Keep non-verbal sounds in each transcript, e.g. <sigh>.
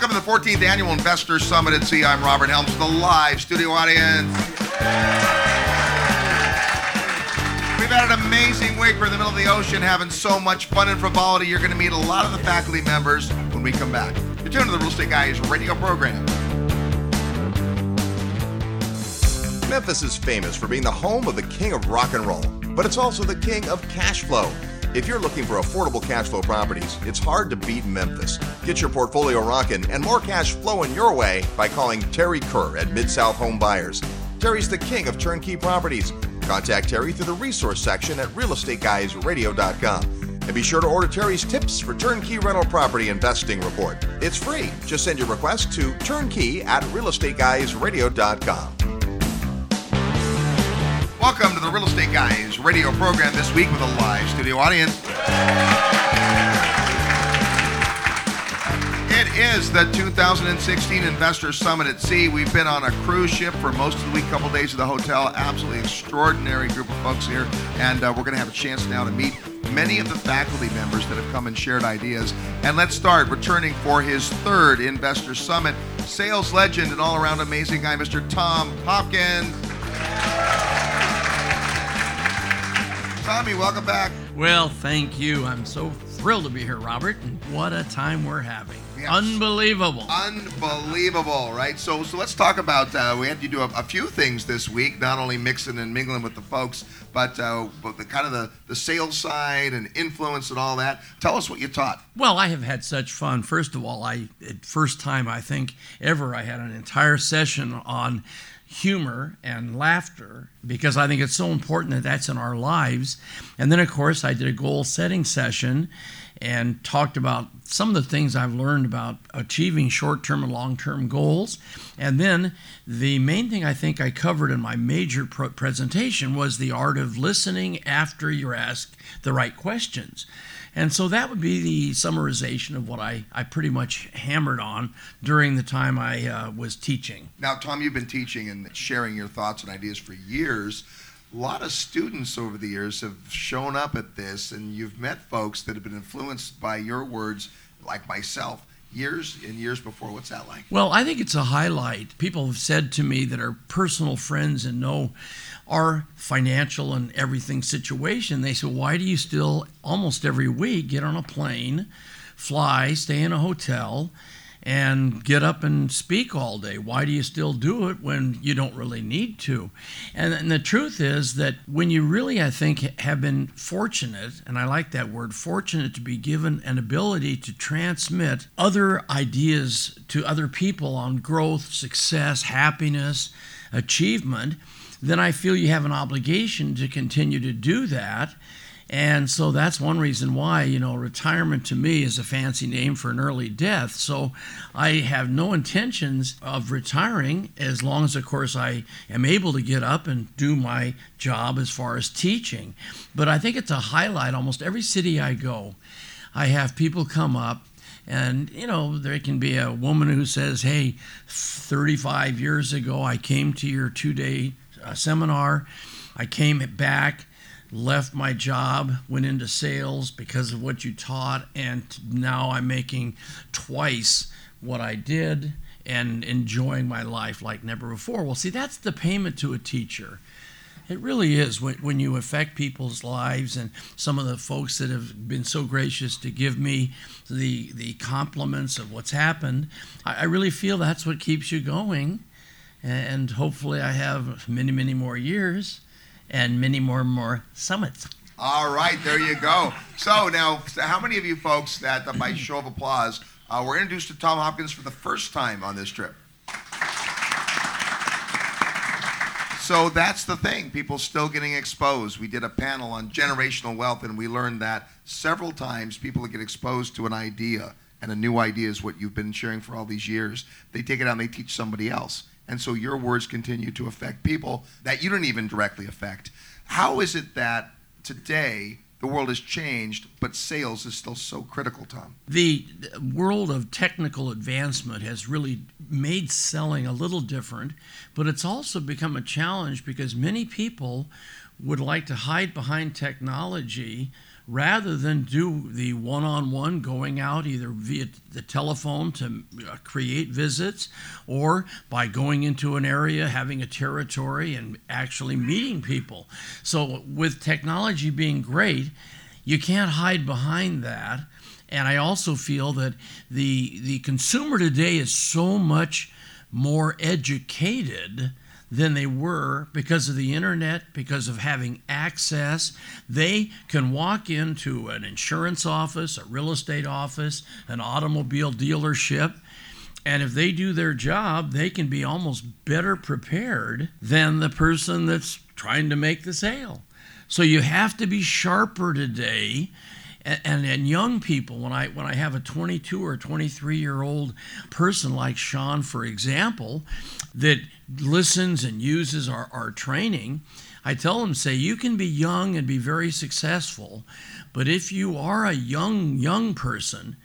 Welcome to the 14th Annual Investor Summit at Sea. I'm Robert Helms, the live studio audience. We've had an amazing week. We're in the middle of the ocean having so much fun and frivolity. You're going to meet a lot of the faculty members when we come back. You're tuned to the Real Estate Guys radio program. Memphis is famous for being the home of the king of rock and roll, but it's also the king of cash flow. If you're looking for affordable cash flow properties, it's hard to beat Memphis. Get your portfolio rocking and more cash flowing your way by calling Terry Kerr at Mid South Home Buyers. Terry's the king of turnkey properties. Contact Terry through the resource section at realestateguysradio.com. And be sure to order Terry's tips for turnkey rental property investing report. It's free. Just send your request to turnkey at realestateguysradio.com. Welcome to the Real Estate Guys radio program this week with a live studio audience. It is the 2016 Investor Summit at Sea. We've been on a cruise ship for most of the week, couple days at the hotel. Absolutely extraordinary group of folks here, and uh, we're going to have a chance now to meet many of the faculty members that have come and shared ideas. And let's start returning for his third Investor Summit, sales legend and all-around amazing guy, Mr. Tom Hopkins. Tommy, welcome back. Well, thank you. I'm so thrilled to be here, Robert. And what a time we're having. Unbelievable. Unbelievable, right? So, so let's talk about. Uh, we had to do a, a few things this week, not only mixing and mingling with the folks, but uh, but the kind of the, the sales side and influence and all that. Tell us what you taught. Well, I have had such fun. First of all, I first time I think ever I had an entire session on humor and laughter because I think it's so important that that's in our lives. And then, of course, I did a goal setting session and talked about some of the things I've learned about achieving short term and long term goals. And then the main thing I think I covered in my major presentation was the art of listening after you're asked the right questions. And so that would be the summarization of what I, I pretty much hammered on during the time I uh, was teaching. Now, Tom, you've been teaching and sharing your thoughts and ideas for years. A lot of students over the years have shown up at this, and you've met folks that have been influenced by your words, like myself years and years before. What's that like? Well, I think it's a highlight. People have said to me that are personal friends and know our financial and everything situation. They say, why do you still almost every week get on a plane, fly, stay in a hotel, and get up and speak all day? Why do you still do it when you don't really need to? And, and, the truth is that when you really, I think, have been fortunate, and I like that word, fortunate to be given an ability to transmit other ideas to other people on growth, success, happiness, achievement then I feel you have an obligation to continue to do that. And so that's one reason why, you know, retirement to me is a fancy name for an early death. So I have no intentions of retiring as long as, of course, I am able to get up and do my job as far as teaching. But I think it's a highlight almost every city I go. I have people come up and, you know, there can be a woman who says, Hey, 35 years ago, I came to your two day a uh, seminar. I came back, left my job, went into sales because of what you taught, and now I'm making twice what I did and enjoying my life like never before. Well, see, that's the payment to a teacher. It really is when, when you affect people's lives, and some of the folks that have been so gracious to give me the the compliments of what's happened. I, I really feel that's what keeps you going and hopefully I have many, many more years and many more and more summits. All right, there you go. So now, how many of you folks that, uh, by show of applause, uh, were introduced to Tom Hopkins for the first time on this trip? So that's the thing. People still getting exposed. We did a panel on generational wealth, and we learned that several times people get exposed to an idea, and a new idea is what you've been sharing for all these years. They take it out and they teach somebody else. And so your words continue to affect people that you don't even directly affect. How is it that today the world has changed, but sales is still so critical, Tom? The world of technical advancement has really made selling a little different, but it's also become a challenge because many people would like to hide behind technology rather than do the one on one going out either via the telephone to uh, create visits or by going into an area, having a territory, and actually meeting people. So, with technology being great, you can't hide behind that. And I also feel that the, the consumer today is so much more educated than they were because of the internet, because of having access. They can walk into an insurance office, a real estate office, an automobile dealership, and if they do their job, they can be almost better prepared than the person that's trying to make the sale. So you have to be sharper today and, and, young people when i when i have a 22 or 23 year old person like sean for example that listens and uses our, our training i tell them say you can be young and be very successful but if you are a young young person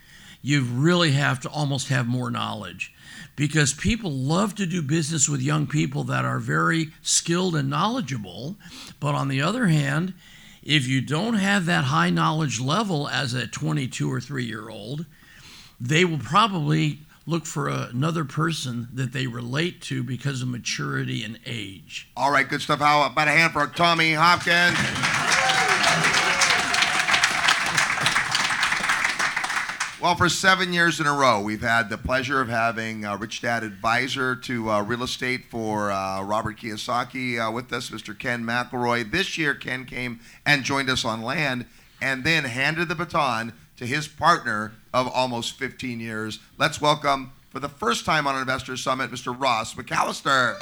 you really have to almost have more knowledge. Because people love to do business with young people that are very skilled and knowledgeable but on the other hand if you don't have that high knowledge level as a 22 or 3 year old, they will probably look for another person that they relate to because of maturity and age. All right, good stuff. How about a hand for Tommy Hopkins? Well, for seven years in a row, we've had the pleasure of having a Rich Dad advisor to uh, real estate for uh, Robert Kiyosaki uh, with us, Mr. Ken McElroy. This year, Ken came and joined us on land and then handed the baton to his partner of almost 15 years. Let's welcome, for the first time on an Investor Summit, Mr. Ross McCallister.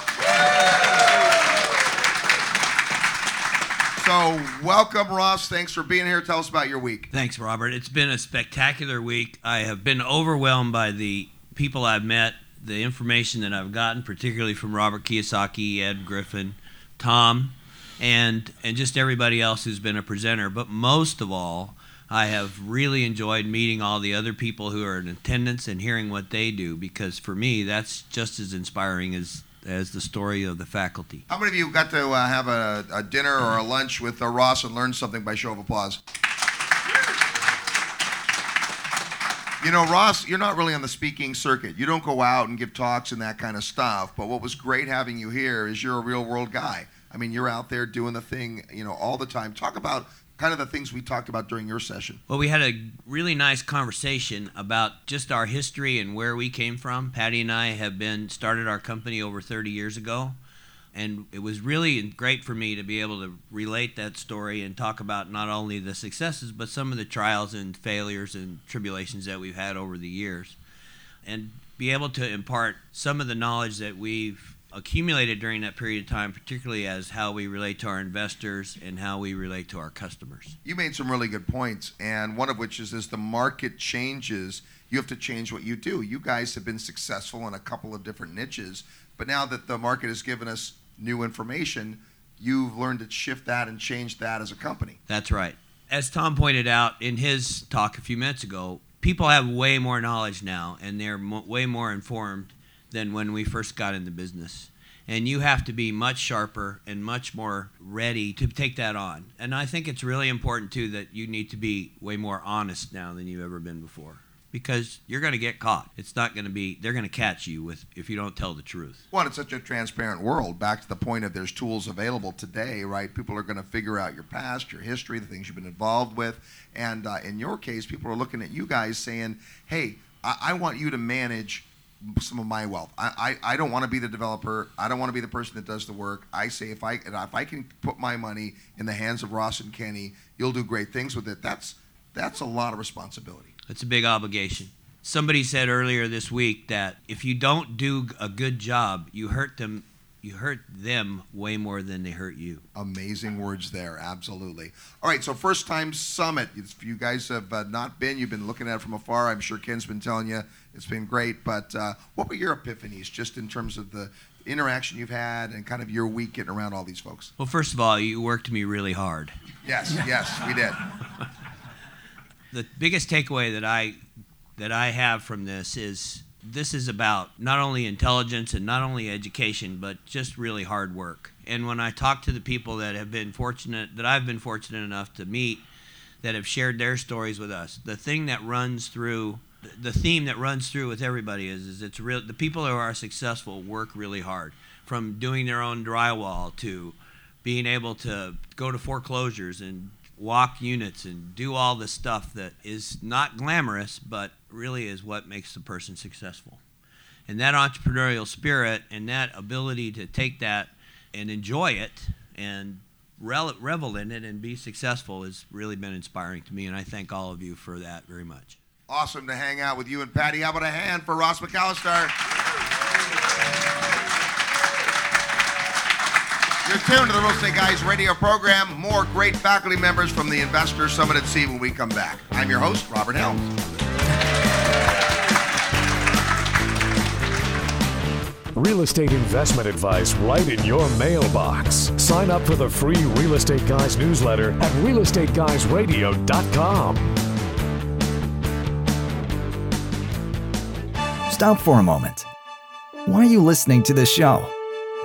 So, welcome, Ross. Thanks for being here. Tell us about your week. Thanks, Robert. It's been a spectacular week. I have been overwhelmed by the people I've met, the information that I've gotten, particularly from Robert Kiyosaki, Ed Griffin, Tom, and and just everybody else who's been a presenter. But most of all, I have really enjoyed meeting all the other people who are in attendance and hearing what they do because for me, that's just as inspiring as as the story of the faculty. How many of you got to uh, have a, a, dinner or a lunch with uh, Ross and learn something by show of applause? You know, Ross, you're not really on the speaking circuit. You don't go out and give talks and that kind of stuff. But what was great having you here is you're a real world guy. I mean, you're out there doing the thing, you know, all the time. Talk about kind of the things we talked about during your session. Well, we had a really nice conversation about just our history and where we came from. Patty and I have been started our company over 30 years ago, and it was really great for me to be able to relate that story and talk about not only the successes but some of the trials and failures and tribulations that we've had over the years, and be able to impart some of the knowledge that we've accumulated during that period of time, particularly as how we relate to our investors and how we relate to our customers. You made some really good points, and one of which is as the market changes, you have to change what you do. You guys have been successful in a couple of different niches, but now that the market has given us new information, you've learned to shift that and change that as a company. That's right. As Tom pointed out in his talk a few minutes ago, people have way more knowledge now and they're mo- way more informed than when we first got in the business. And you have to be much sharper and much more ready to take that on. And I think it's really important, too, that you need to be way more honest now than you've ever been before because you're going to get caught. It's not going to be they're going to catch you with if you don't tell the truth. Well, it's such a transparent world. Back to the point of there's tools available today, right? People are going to figure out your past, your history, the things you've been involved with, and uh, in your case, people are looking at you guys saying, "Hey, I, I want you to manage." Some of my wealth. I, I, I don't want to be the developer. I don't want to be the person that does the work. I say if I if I can put my money in the hands of Ross and Kenny, you'll do great things with it. That's that's a lot of responsibility. It's a big obligation. Somebody said earlier this week that if you don't do a good job, you hurt them you hurt them way more than they hurt you. Amazing words there, absolutely. All right, so first time summit. If you guys have uh, not been, you've been looking at it from afar. I'm sure Ken's been telling you it's been great. But uh, what were your epiphanies, just in terms of the interaction you've had and kind of your week getting around all these folks? Well, first of all, you worked me really hard. Yes, yes, we did. the biggest takeaway that I that I have from this is this is about not only intelligence and not only education, but just really hard work. And when I talk to the people that have been fortunate, that I've been fortunate enough to meet, that have shared their stories with us. The thing that runs through the theme that runs through with everybody is, is it's real the people who are successful work really hard. From doing their own drywall to being able to go to foreclosures and walk units and do all the stuff that is not glamorous but really is what makes the person successful. And that entrepreneurial spirit and that ability to take that and enjoy it and revel in it and be successful has really been inspiring to me and i thank all of you for that very much awesome to hang out with you and patty how about a hand for ross mccallister You're tuned to the Real Estate Guys radio program. More great faculty members from the Investor Summit at Sea when we come back. I'm your host, Robert Helms. Real estate investment advice right in your mailbox. Sign up for the free Real Estate Guys newsletter at realestateguysradio.com. Stop for a moment. Why are you listening to this show?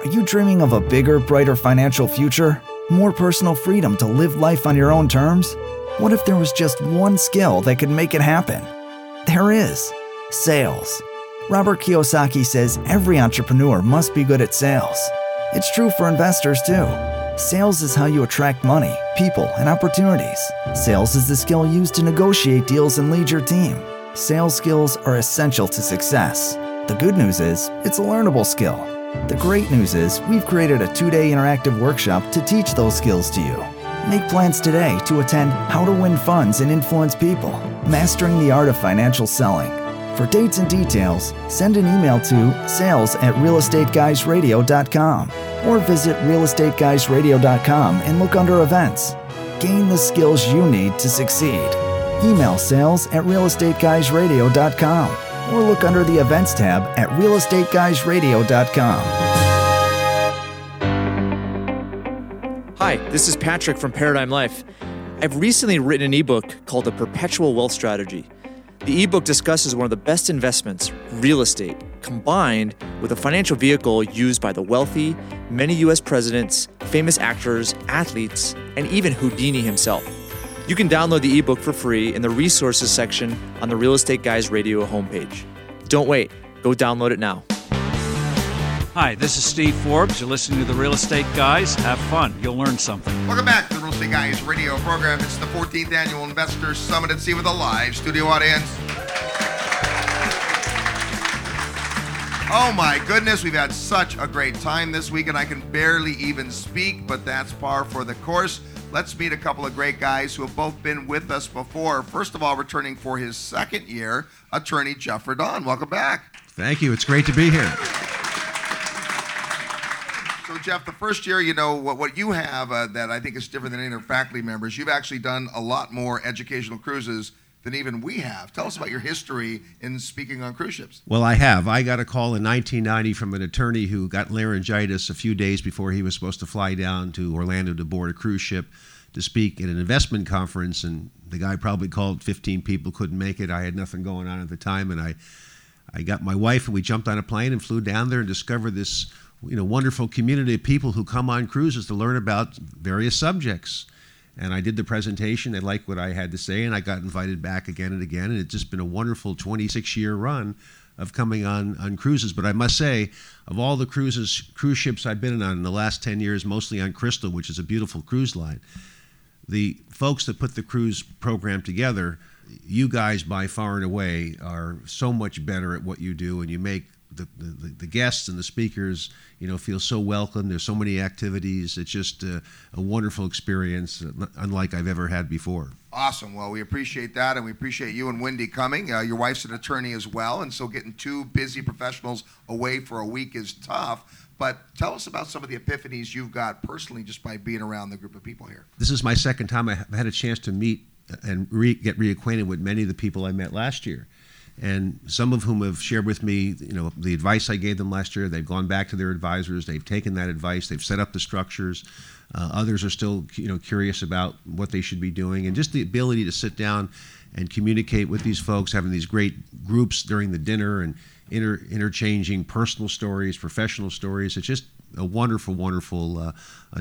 Are you dreaming of a bigger, brighter financial future? More personal freedom to live life on your own terms? What if there was just one skill that could make it happen? There is sales. Robert Kiyosaki says every entrepreneur must be good at sales. It's true for investors too. Sales is how you attract money, people, and opportunities. Sales is the skill used to negotiate deals and lead your team. Sales skills are essential to success. The good news is, it's a learnable skill. The great news is, we've created a two day interactive workshop to teach those skills to you. Make plans today to attend How to Win Funds and Influence People Mastering the Art of Financial Selling. For dates and details, send an email to sales at realestateguysradio.com or visit realestateguysradio.com and look under events. Gain the skills you need to succeed. Email sales at realestateguysradio.com or look under the events tab at realestateguysradio.com. Hi, this is Patrick from Paradigm Life. I've recently written an ebook called The Perpetual Wealth Strategy. The ebook discusses one of the best investments, real estate, combined with a financial vehicle used by the wealthy, many US presidents, famous actors, athletes, and even Houdini himself. You can download the ebook for free in the resources section on the Real Estate Guys Radio homepage. Don't wait, go download it now. Hi, this is Steve Forbes. You're listening to the Real Estate Guys. Have fun, you'll learn something. Welcome back to the Real Estate Guys radio program. It's the 14th annual Investor Summit at Sea with a live studio audience. Oh my goodness, we've had such a great time this week, and I can barely even speak, but that's par for the course. Let's meet a couple of great guys who have both been with us before. First of all, returning for his second year, attorney Jeff Verdon. Welcome back. Thank you. It's great to be here. So, Jeff, the first year, you know, what, what you have uh, that I think is different than any other faculty members, you've actually done a lot more educational cruises than even we have. Tell us about your history in speaking on cruise ships. Well, I have. I got a call in 1990 from an attorney who got laryngitis a few days before he was supposed to fly down to Orlando to board a cruise ship to speak at an investment conference. And the guy probably called 15 people, couldn't make it. I had nothing going on at the time. And I, I got my wife and we jumped on a plane and flew down there and discovered this you know, wonderful community of people who come on cruises to learn about various subjects and I did the presentation. They liked what I had to say, and I got invited back again and again. And it's just been a wonderful 26 year run of coming on on cruises. But I must say, of all the cruises cruise ships I've been on in the last 10 years, mostly on Crystal, which is a beautiful cruise line, the folks that put the cruise program together, you guys by far and away are so much better at what you do, and you make the, the, the, guests and the speakers, you know, feel so welcome. There's so many activities. It's just a, a, wonderful experience, unlike I've ever had before. Awesome. Well, we appreciate that, and we appreciate you and Wendy coming. Uh, your wife's an attorney as well, and so getting two busy professionals away for a week is tough. But tell us about some of the epiphanies you've got personally just by being around the group of people here. This is my second time I've had a chance to meet and re- get reacquainted with many of the people I met last year and some of whom have shared with me, you know, the advice I gave them last year. They've gone back to their advisors. They've taken that advice. They've set up the structures. Uh, others are still, you know, curious about what they should be doing, and just the ability to sit down and communicate with these folks, having these great groups during the dinner and inter- interchanging personal stories, professional stories. It's just a wonderful, wonderful uh,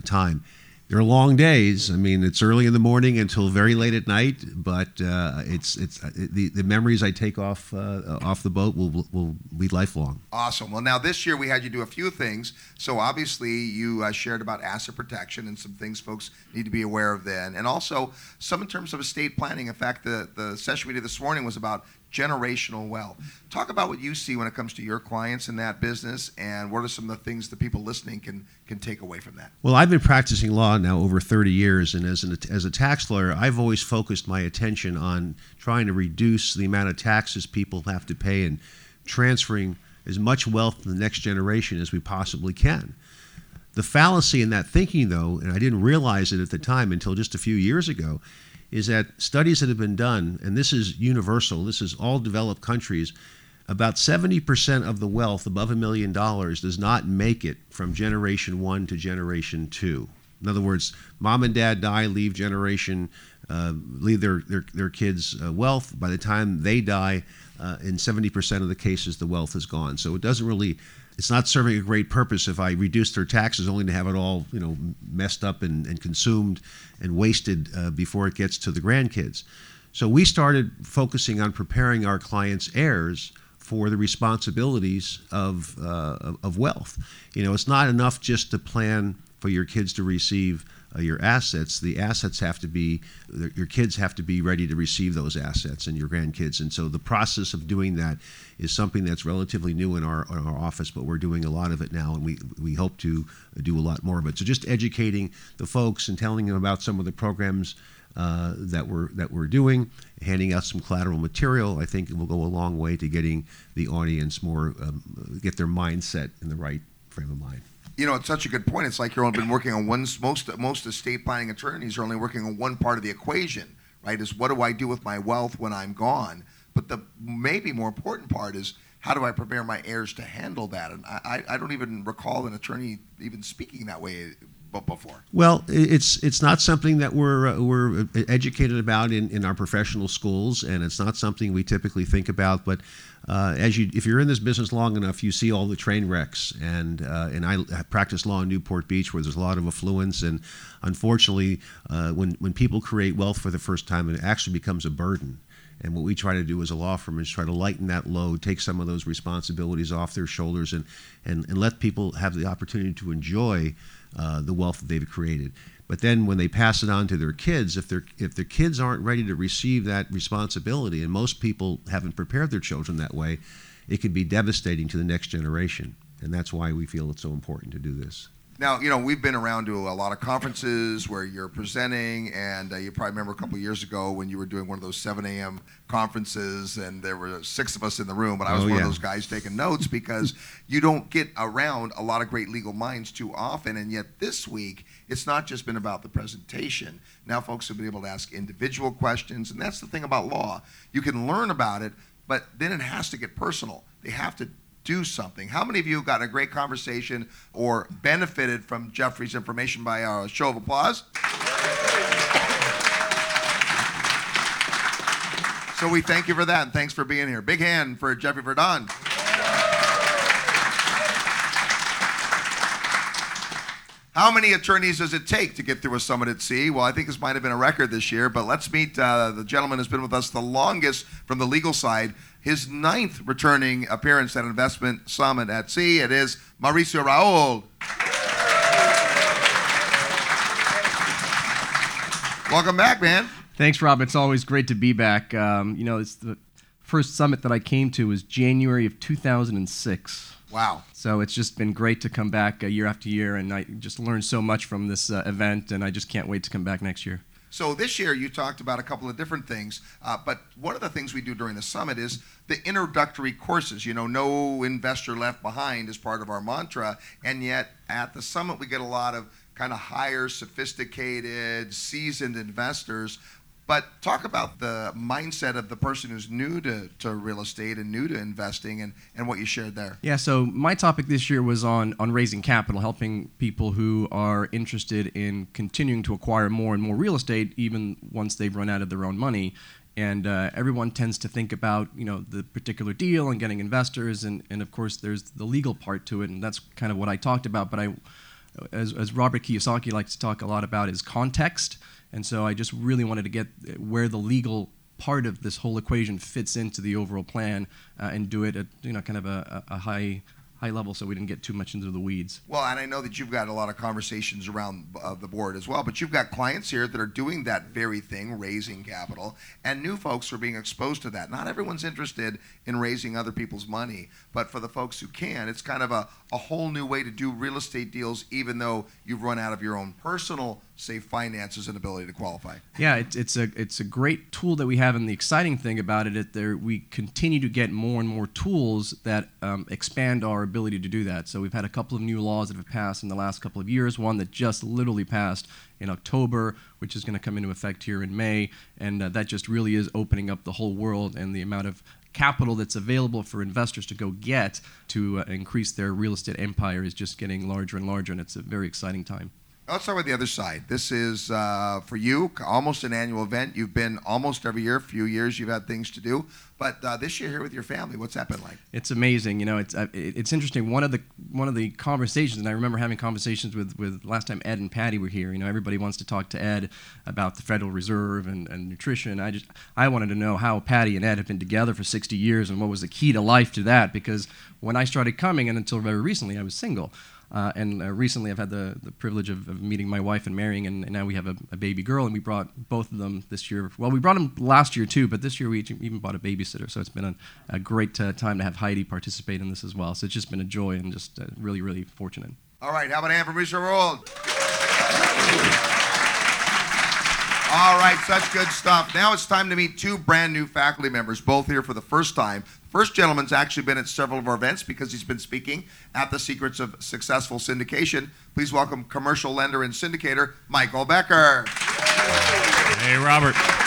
time. They're long days. I mean, it's early in the morning until very late at night. But uh, it's it's uh, the, the memories I take off uh, off the boat will, will be lifelong. Awesome. Well, now this year we had you do a few things. So obviously you uh, shared about asset protection and some things folks need to be aware of then, and also some in terms of estate planning. In fact, the the session we did this morning was about generational wealth. Talk about what you see when it comes to your clients in that business, and what are some of the things the people listening can can take away from that? Well, I've been practicing law now over 30 years, and as an, as a tax lawyer, I've always focused my attention on trying to reduce the amount of taxes people have to pay and transferring as much wealth to the next generation as we possibly can. The fallacy in that thinking, though, and I didn't realize it at the time until just a few years ago, is that studies that have been done, and this is universal, this is all developed countries, about 70% of the wealth above a million dollars does not make it from generation one to generation two. In other words, mom and dad die, leave generation, uh, leave their, their, their kids uh, wealth. By the time they die, uh, in 70% of the cases, the wealth is gone. So it doesn't really it's not serving a great purpose if I reduce their taxes only to have it all, you know, messed up and, and consumed and wasted uh, before it gets to the grandkids. So we started focusing on preparing our clients' heirs for the responsibilities of, uh, of wealth. You know, it's not enough just to plan for your kids to receive uh, your assets, the assets have to be, your kids have to be ready to receive those assets and your grandkids. And so the process of doing that is something that's relatively new in our, in our office, but we're doing a lot of it now and we, we hope to do a lot more of it. So just educating the folks and telling them about some of the programs uh, that we're that we're doing, handing out some collateral material. I think will go a long way to getting the audience more um, get their mindset in the right frame of mind you know, it's such a good point. It's like you're only been working on one. Most most estate planning attorneys are only working on one part of the equation, right? Is what do I do with my wealth when I'm gone? But the maybe more important part is how do I prepare my heirs to handle that? And I, I don't even recall an attorney even speaking that way before? Well, it's it's not something that we're uh, we're educated about in, in our professional schools, and it's not something we typically think about. But uh, as you, if you're in this business long enough, you see all the train wrecks, and uh, and I practice law in Newport Beach, where there's a lot of affluence, and unfortunately, uh, when when people create wealth for the first time, it actually becomes a burden. And what we try to do as a law firm is try to lighten that load, take some of those responsibilities off their shoulders, and, and, and let people have the opportunity to enjoy uh, the wealth that they've created. But then when they pass it on to their kids, if their if their kids aren't ready to receive that responsibility, and most people haven't prepared their children that way, it can be devastating to the next generation. And that's why we feel it's so important to do this. Now, you know, we've been around to a lot of conferences where you're presenting, and uh, you probably remember a couple years ago when you were doing one of those 7 a.m. conferences, and there were six of us in the room, but I was oh, one yeah. of those guys taking notes because you don't get around a lot of great legal minds too often. And yet, this week, it's not just been about the presentation. Now, folks have been able to ask individual questions, and that's the thing about law. You can learn about it, but then it has to get personal. They have to do something. How many of you got a great conversation or benefited from Jeffrey's information by a show of applause? So we thank you for that and thanks for being here. Big hand for Jeffrey Verdon. How many attorneys does it take to get through a summit at sea? Well, I think this might have been a record this year, but let's meet uh, the gentleman who's been with us the longest from the legal side, his ninth returning appearance at Investment Summit at Sea. It is Mauricio Rauld. Welcome back, man. Thanks, Rob. It's always great to be back. Um, you know, it's the first summit that I came to was January of 2006. Wow. So it's just been great to come back uh, year after year, and I just learned so much from this uh, event, and I just can't wait to come back next year. So this year you talked about a couple of different things, uh, but one of the things we do during the summit is the introductory courses. You know, no investor left behind is part of our mantra, and yet at the summit we get a lot of kind of higher, sophisticated, seasoned investors but talk about the mindset of the person who's new to, to real estate and new to investing and, and what you shared there. Yeah, so my topic this year was on, on raising capital, helping people who are interested in continuing to acquire more and more real estate even once they've run out of their own money. And uh, everyone tends to think about you know the particular deal and getting investors, and, and of course there's the legal part to it, and that's kind of what I talked about. But I as, as Robert Kiyosaki likes to talk a lot about, is context. And so I just really wanted to get where the legal part of this whole equation fits into the overall plan uh, and do it at you know kind of a, a high high level so we didn't get too much into the weeds. Well, and I know that you've got a lot of conversations around uh, the board as well, but you've got clients here that are doing that very thing, raising capital, and new folks are being exposed to that. Not everyone's interested in raising other people's money, but for the folks who can, it's kind of a, a whole new way to do real estate deals, even though you've run out of your own personal say finances and ability to qualify. Yeah, it's, it's a it's a great tool that we have, and the exciting thing about it is there we continue to get more and more tools that um, expand our ability to do that. So we've had a couple of new laws that have passed in the last couple of years. One that just literally passed in October, which is going to come into effect here in May, and uh, that just really is opening up the whole world and the amount of capital that's available for investors to go get to uh, increase their real estate empire is just getting larger and larger, and it's a very exciting time. Let's start with the other side. This is uh, for you almost an annual event. You've been almost every year. A few years you've had things to do, but uh, this year here with your family, what's that been like? It's amazing. You know, it's uh, it's interesting. One of the one of the conversations, and I remember having conversations with with last time Ed and Patty were here. You know, everybody wants to talk to Ed about the Federal Reserve and, and nutrition. I just I wanted to know how Patty and Ed have been together for 60 years and what was the key to life to that. Because when I started coming, and until very recently, I was single. Uh, and uh, recently, I've had the, the privilege of, of, meeting my wife and marrying, and, and now we have a, a, baby girl, and we brought both of them this year. Well, we brought them last year too, but this year we even bought a babysitter. So it's been a, a great uh, time to have Heidi participate in this as well. So it's just been a joy and just uh, really, really fortunate. All right, how about a hand for Mr. All right, such good stuff. Now it's time to meet two brand new faculty members, both here for the first time. First gentleman's actually been at several of our events because he's been speaking at the Secrets of Successful Syndication. Please welcome commercial lender and syndicator Michael Becker. Hey, Robert.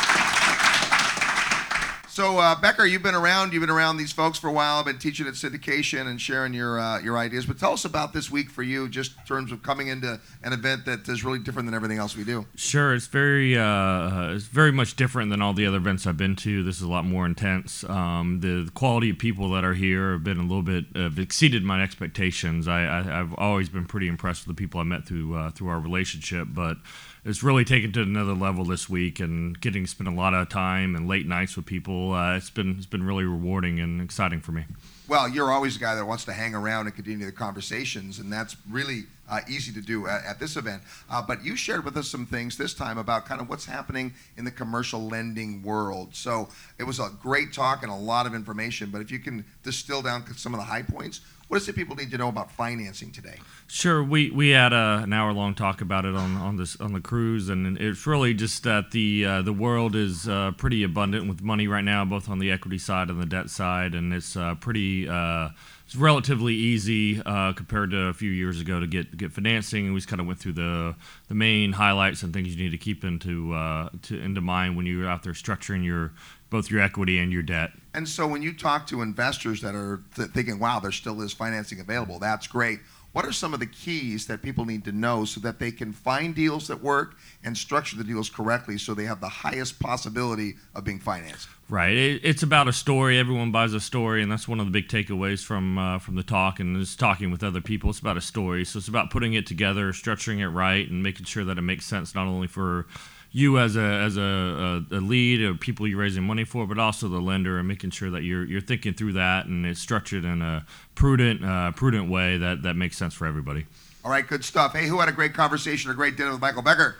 So, uh, Becker, you've been around. You've been around these folks for a while. I've been teaching at syndication and sharing your uh, your ideas. But tell us about this week for you, just in terms of coming into an event that is really different than everything else we do. Sure, it's very uh, it's very much different than all the other events I've been to. This is a lot more intense. Um, the, the, quality of people that are here have been a little bit have exceeded my expectations. I, I, have always been pretty impressed with the people I met through uh, through our relationship, but it's really taken to another level this week and getting to spend a lot of time and late nights with people. Uh, it's been it's been really rewarding and exciting for me. Well, you're always a guy that wants to hang around and continue the conversations, and that's really uh, easy to do at, at this event. Uh, but you shared with us some things this time about kind of what's happening in the commercial lending world. So it was a great talk and a lot of information. But if you can distill down some of the high points, what does it people need to know about financing today? Sure, we we had a, an hour long talk about it on, on this on the cruise, and it's really just that the uh, the world is uh, pretty abundant with money right now, both on the equity side and the debt side, and it's uh, pretty. Uh, it's relatively easy uh, compared to a few years ago to get get financing, and we just kind of went through the the main highlights and things you need to keep into uh, to into mind when you're out there structuring your both your equity and your debt. And so when you talk to investors that are th- thinking, wow, there still is financing available, that's great. What are some of the keys that people need to know so that they can find deals that work and structure the deals correctly so they have the highest possibility of being financed? Right. It, it's about a story. Everyone buys a story, and that's one of the big takeaways from uh, from the talk and just talking with other people. It's about a story. So it's about putting it together, structuring it right, and making sure that it makes sense not only for you as a as a, a, a, lead or people you're raising money for, but also the lender and making sure that you're you're thinking through that and it's structured in a prudent uh, prudent way that that makes sense for everybody. All right, good stuff. Hey, who had a great conversation, a great dinner with Michael Becker?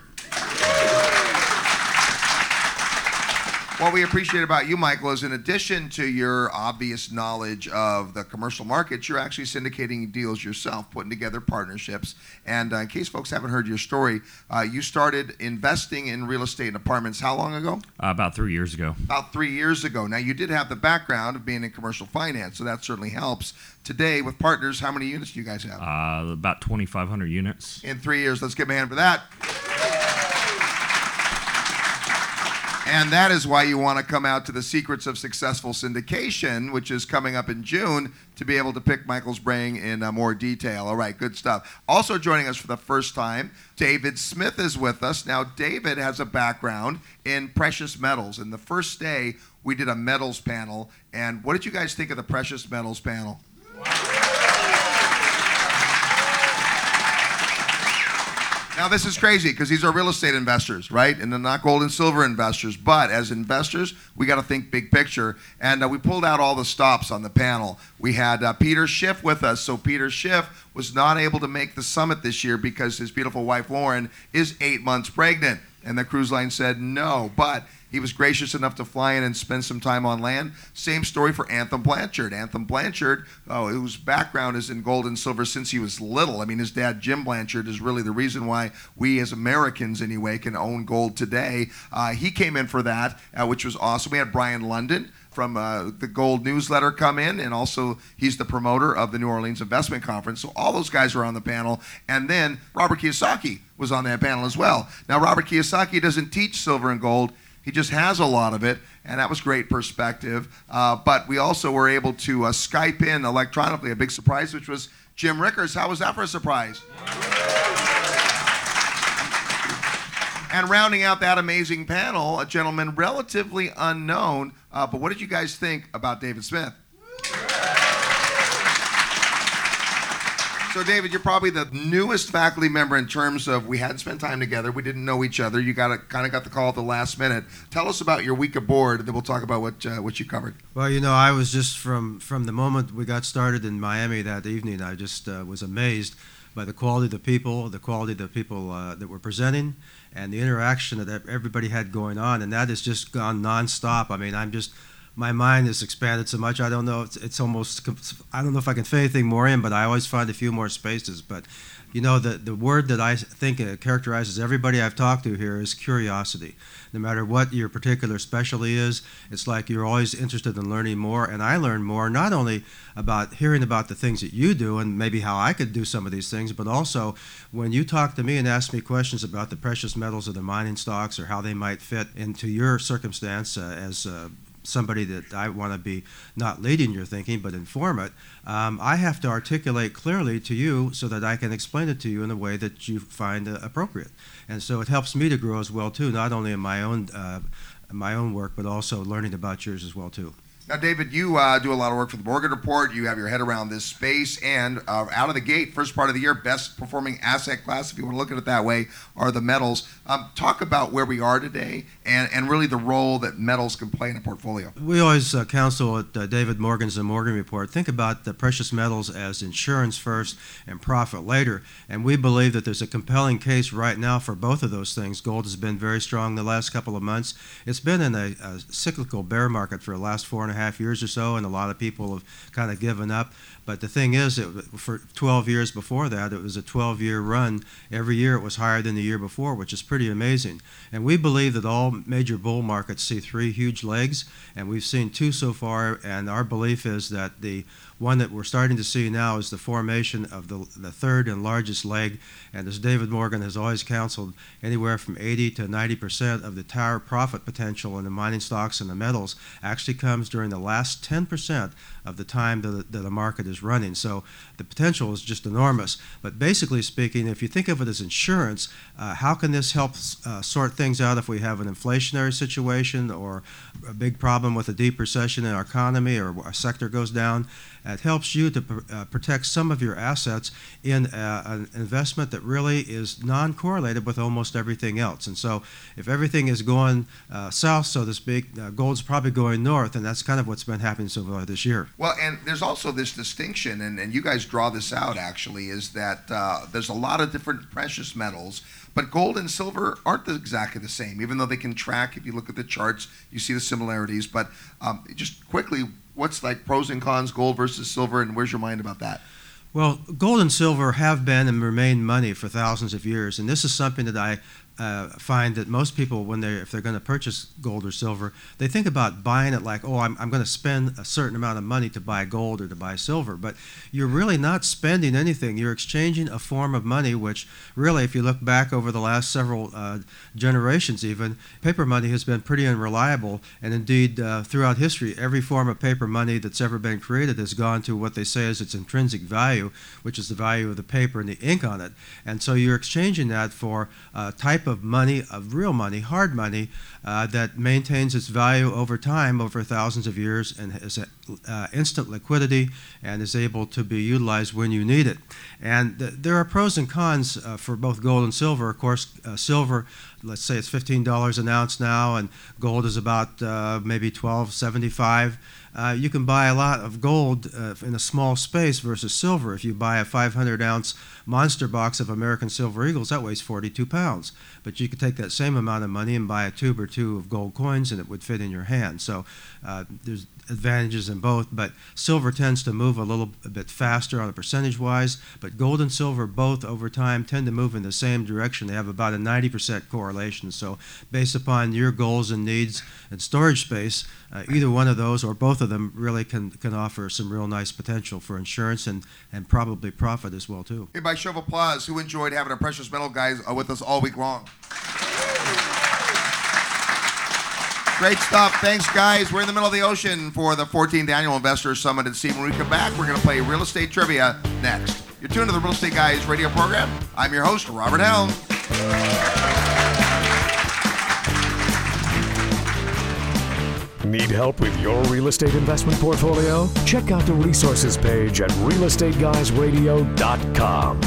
What we appreciate about you, Michael, is in addition to your obvious knowledge of the commercial markets, you're actually syndicating deals yourself, putting together partnerships. And uh, in case folks haven't heard your story, uh, you started investing in real estate and apartments how long ago? Uh, about three years ago. About three years ago. Now, you did have the background of being in commercial finance, so that certainly helps. Today, with partners, how many units do you guys have? Uh, about 2,500 units. In three years. Let's give a hand for that. And that is why you want to come out to the Secrets of Successful Syndication, which is coming up in June, to be able to pick Michael's brain in uh, more detail. All right, good stuff. Also joining us for the first time, David Smith is with us. Now, David has a background in precious metals. And the first day, we did a metals panel. And what did you guys think of the precious metals panel? Now this is crazy because these are real estate investors, right? And they're not gold and silver investors. But as investors, we got to think big picture. And uh, we pulled out all the stops on the panel. We had uh, Peter Schiff with us. So Peter Schiff was not able to make the summit this year because his beautiful wife Lauren is eight months pregnant. And the cruise line said no. But he was gracious enough to fly in and spend some time on land. Same story for Anthem Blanchard. Anthem Blanchard, oh, whose background is in gold and silver since he was little. I mean, his dad, Jim Blanchard, is really the reason why we as Americans, anyway, can own gold today. Uh, he came in for that, uh, which was awesome. We had Brien Lundin from uh, the Gold newsletter come in, and also he's the promoter of the New Orleans Investment Conference. So all those guys are on the panel. And then Robert Kiyosaki was on that panel as well. Now, Robert Kiyosaki doesn't teach silver and gold, he just has a lot of it, and that was great perspective. Uh, but we also were able to uh, Skype in electronically a big surprise, which was Jim Rickards. How was that for a surprise? And rounding out that amazing panel, a gentleman relatively unknown. Uh, but what did you guys think about David Smith? So, David, you're probably the newest faculty member in terms of we hadn't spent time together. We didn't know each other. You got kind of got the call at the last minute. Tell us about your week aboard, and then we'll talk about what uh, what you covered. Well, you know, I was just from from the moment we got started in Miami that evening. I just uh, was amazed by the quality of the people, the quality of the people uh, that were presenting, and the interaction that everybody had going on, and that has just gone nonstop. I mean, I'm just my mind has expanded so much. I don't know. It's, it's, almost. I don't know if I can fit anything more in, but I always find a few more spaces. But you know, the the word that I think characterizes everybody I've talked to here is curiosity. No matter what your particular specialty is, it's like you're always interested in learning more. And I learn more not only about hearing about the things that you do and maybe how I could do some of these things, but also when you talk to me and ask me questions about the precious metals or the mining stocks or how they might fit into your circumstance uh, as uh, somebody that I want to be not leading your thinking, but inform it, um, I have to articulate clearly to you so that I can explain it to you in a way that you find uh, appropriate. And so it helps me to grow as well too, not only in my own uh, my own work, but also learning about yours as well too. Now, David, you uh, do a lot of work for the Morgan Report. You have your head around this space, and uh, out of the gate, first part of the year, best performing asset class, if you want to look at it that way, are the metals. Um, talk about where we are today, and, and really the role that metals can play in a portfolio. We always uh, counsel at uh, David Morgan's The Morgan Report. Think about the precious metals as insurance first and profit later, and we believe that there's a compelling case right now for both of those things. Gold has been very strong the last couple of months. It's been in a, a cyclical bear market for the last four and a half years or so, and a lot of people have kind of given up. But the thing is, it, for 12 years before that, it was a 12 year run. Every year it was higher than the year before, which is pretty amazing. And we believe that all major bull markets see three huge legs, and we've seen two so far. And our belief is that the one that we're starting to see now is the formation of the, the third and largest leg. And as David Morgan has always counseled, anywhere from 80 to 90 percent of the entire profit potential in the mining stocks and the metals actually comes during the last 10 percent of the time that, that a market is running. So the potential is just enormous. But basically speaking, if you think of it as insurance, uh, how can this help uh, sort things out if we have an inflationary situation or a big problem with a deep recession in our economy or a sector goes down? It helps you to pr- uh, protect some of your assets in uh, an investment that really is non correlated with almost everything else. And so, if everything is going uh, south, so to speak, gold's probably going north, and that's kind of what's been happening so far this year. Well, and there's also this distinction, and, and you guys draw this out actually, is that there's a lot of different precious metals. But gold and silver aren't exactly the same, even though they can track. If you look at the charts, you see the similarities. But um, just quickly, what's like pros and cons, gold versus silver, and where's your mind about that? Well, gold and silver have been and remain money for thousands of years, and this is something that I uh, find that most people, when they if they're going to purchase gold or silver, they think about buying it like, oh, I'm, I'm going to spend a certain amount of money to buy gold or to buy silver. But you're really not spending anything. You're exchanging a form of money, which really, if you look back over the last several uh, generations, even paper money has been pretty unreliable. And indeed, uh, throughout history, every form of paper money that's ever been created has gone to what they say is its intrinsic value, which is the value of the paper and the ink on it. And so you're exchanging that for a type of of money, of real money, hard money, uh, that maintains its value over time, over thousands of years, and has uh, instant liquidity and is able to be utilized when you need it. And th- there are pros and cons uh, for both gold and silver. Of course, uh, silver, let's say it's $15 an ounce now, and gold is about uh, maybe 12.75 uh, you can buy a lot of gold uh, in a small space versus silver. If you buy a 500 ounce monster box of American Silver Eagles, that weighs 42 pounds. But you could take that same amount of money and buy a tube or two of gold coins and it would fit in your hand. So uh, there's advantages in both, but silver tends to move a little bit faster on a percentage wise, but gold and silver both over time tend to move in the same direction. They have about a 90% correlation. So based upon your goals and needs and storage space, uh, either one of those or both of them really can, can offer some real nice potential for insurance and, and probably profit as well too. Hey, by show of applause, who enjoyed having our precious metal guys uh, with us all week long? Great stuff. Thanks, guys. We're in the middle of the ocean for the 14th Annual Investors Summit at Sea. When we come back, we're going to play real estate trivia next. You're tuned to the Real Estate Guys radio program. I'm your host, Robert Helms. Need help with your real estate investment portfolio? Check out the resources page at realestateguysradio.com.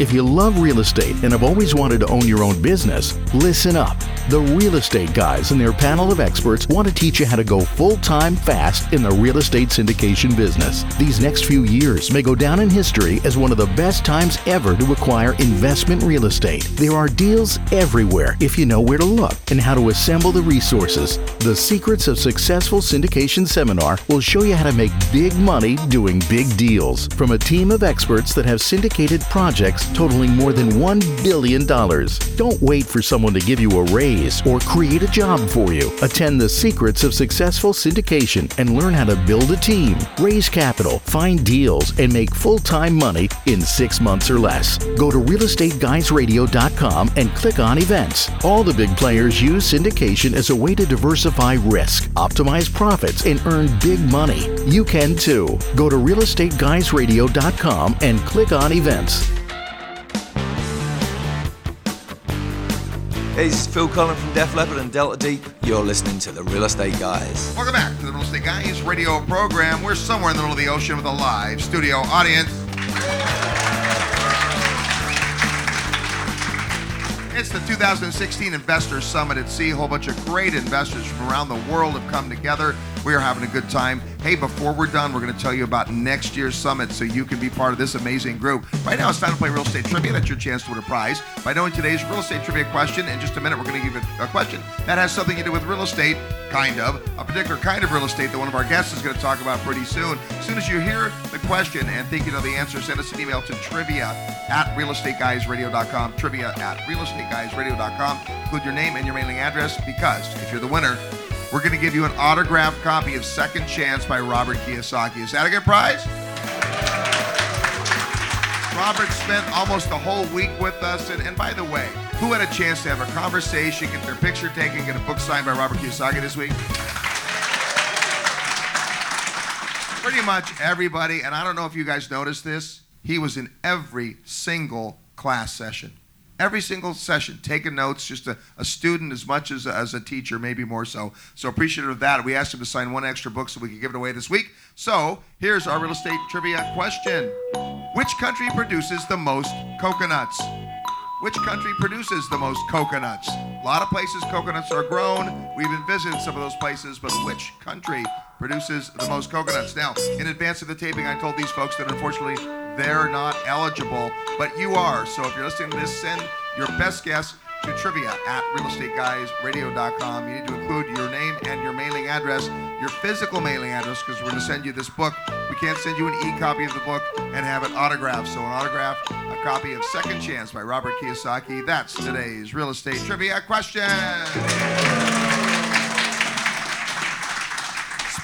If you love real estate and have always wanted to own your own business, listen up. The Real Estate Guys and their panel of experts want to teach you how to go full time fast in the real estate syndication business. These next few years may go down in history as one of the best times ever to acquire investment real estate. There are deals everywhere if you know where to look and how to assemble the resources. The Secrets of Successful Syndication seminar will show you how to make big money doing big deals from a team of experts that have syndicated projects totaling more than $1 billion. Don't wait for someone to give you a raise or create a job for you. Attend the Secrets of Successful Syndication and learn how to build a team, raise capital, find deals, and make full time money in six months or less. Go to realestateguysradio.com and click on events. All the big players use syndication as a way to diversify risk, optimize profits, and earn big money. You can too. Go to realestateguysradio.com and click on events. Is Phil Collen from Def Leppard and Delta Deep. You're listening to the Real Estate Guys. Welcome back to the Real Estate Guys radio program. We're somewhere in the middle of the ocean with a live studio audience. It's the 2016 Investors Summit at Sea. A whole bunch of great investors from around the world have come together. We are having a good time. Hey, before we're done, we're going to tell you about next year's summit so you can be part of this amazing group. Right now, it's time to play real estate trivia. That's your chance to win a prize. By knowing today's real estate trivia question, in just a minute, we're going to give you a question that has something to do with real estate, kind of, a particular kind of real estate that one of our guests is going to talk about pretty soon. As soon as you hear the question and think you know the answer, send us an email to trivia at realestateguysradio.com. Trivia at realestateguysradio.com. Include your name and your mailing address because if you're the winner, we're going to give you an autographed copy of Second Chance by Robert Kiyosaki. Is that a good prize? Robert spent almost the whole week with us. And, and by the way, who had a chance to have a conversation, get their picture taken, get a book signed by Robert Kiyosaki this week? Pretty much everybody. And I don't know if you guys noticed this. He was in every single class session every single session, taking notes, just a, a student as much as a, as a teacher, maybe more so. So appreciative of that. We asked him to sign one extra book so we could give it away this week. So here's our real estate trivia question Which country produces the most coconuts? Which country produces the most coconuts? A lot of places coconuts are grown. We've even visited some of those places, but which country produces the most coconuts? Now, in advance of the taping, I told these folks that unfortunately they're not eligible, but you are. So if you're listening to this, send your best guess to trivia at realestateguysradio.com. You need to include your name and your mailing address, your physical mailing address, because we're going to send you this book. We can't send you an e-copy of the book and have it autographed. So an autograph, a copy of Second Chance by Robert Kiyosaki. That's today's real estate trivia question.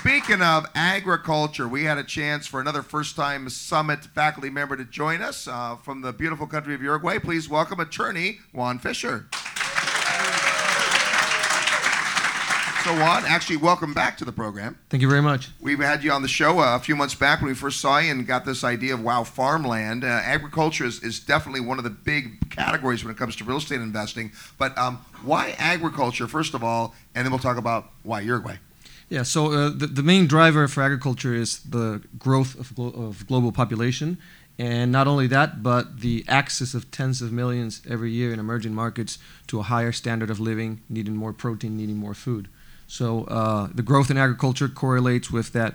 Speaking of agriculture, we had a chance for another first time summit faculty member to join us uh, from the beautiful country of Uruguay. Please welcome attorney Juan Fischer. So Juan, actually, welcome back to the program. Thank you very much. We've had you on the show uh, a few months back when we first saw you and got this idea of wow, farmland. Uh, agriculture is, is definitely one of the big categories when it comes to real estate investing. But um, why agriculture, first of all, and then we'll talk about why Uruguay. Yeah, so uh, the, the main driver for agriculture is the growth of, glo- of global population. And not only that, but the access of tens of millions every year in emerging markets to a higher standard of living, needing more protein, needing more food. So uh, the growth in agriculture correlates with that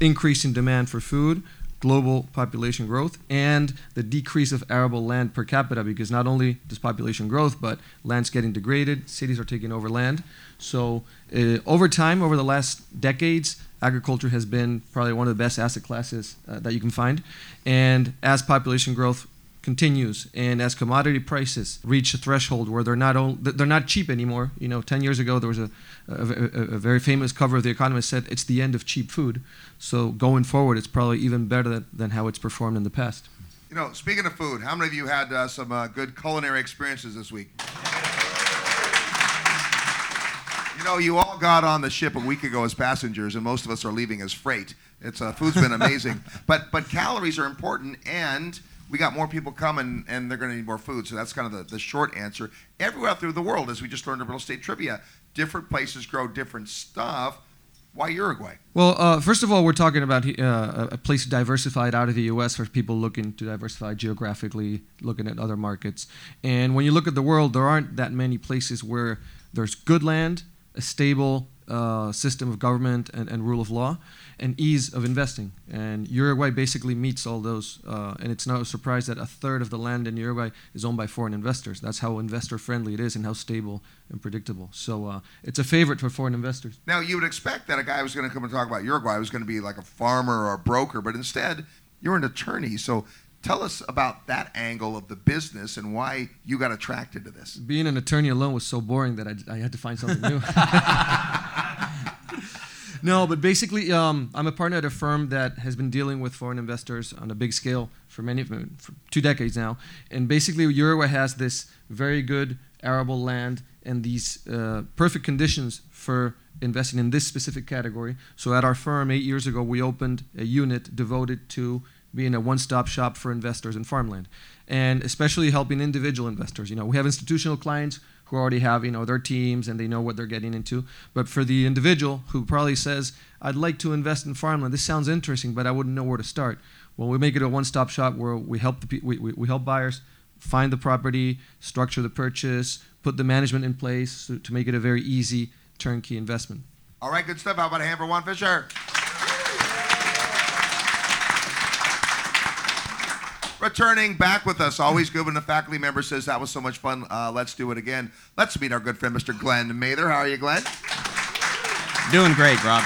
increase in demand for food, global population growth, and the decrease of arable land per capita because not only does population growth, but land's getting degraded, cities are taking over land. So uh, over time, over the last decades, agriculture has been probably one of the best asset classes uh, that you can find. And as population growth continues. And as commodity prices reach a threshold where they're not only, they're not cheap anymore you know 10 years ago there was a, a, a, very famous cover of the economist said it's the end of cheap food. So going forward it's probably even better than, than how it's performed in the past. You know speaking of food how many of you had uh, some uh, good culinary experiences this week? You know, you all got on the ship a week ago as passengers, and most of us are leaving as freight. It's uh, food's been amazing, <laughs> but but calories are important, and we got more people coming, and they're going to need more food. So that's kind of the, the short answer. Everywhere through the world, as we just learned in real estate trivia, different places grow different stuff. Why Uruguay? Well, uh, first of all, we're talking about uh, a place diversified out of the U.S. for people looking to diversify geographically, looking at other markets. And when you look at the world, there aren't that many places where there's good land a stable uh, system of government and, and, rule of law, and ease of investing. And Uruguay basically meets all those. Uh, and it's not a surprise that a third of the land in Uruguay is owned by foreign investors. That's how investor friendly it is and how stable and predictable. So uh, it's a favorite for foreign investors. Now, you would expect that a guy was going to come and talk about Uruguay was going to be like a farmer or a broker, but instead, you're an attorney. So Tell us about that angle of the business and why you got attracted to this. Being an attorney alone was so boring that I, I had to find something new. <laughs> <laughs> no, but basically, um, I'm a partner at a firm that has been dealing with foreign investors on a big scale for many for two decades now. And basically, Uruguay has this very good arable land and these uh, perfect conditions for investing in this specific category. So at our firm, eight years ago, we opened a unit devoted to being a one-stop shop for investors in farmland, and especially helping individual investors. You know, we have institutional clients who already have you know their teams and they know what they're getting into. But for the individual who probably says, "I'd like to invest in farmland. This sounds interesting, but I wouldn't know where to start." Well, we make it a one-stop shop where we help the we, we, we help buyers find the property, structure the purchase, put the management in place to, to make it a very easy turnkey investment. All right, good stuff. How about a hand for Juan Fischer? Returning back with us, always good when the faculty member says that was so much fun. Uh, let's do it again. Let's meet our good friend, Mr. Glenn Mather. How are you, Glenn? Doing great, Rob.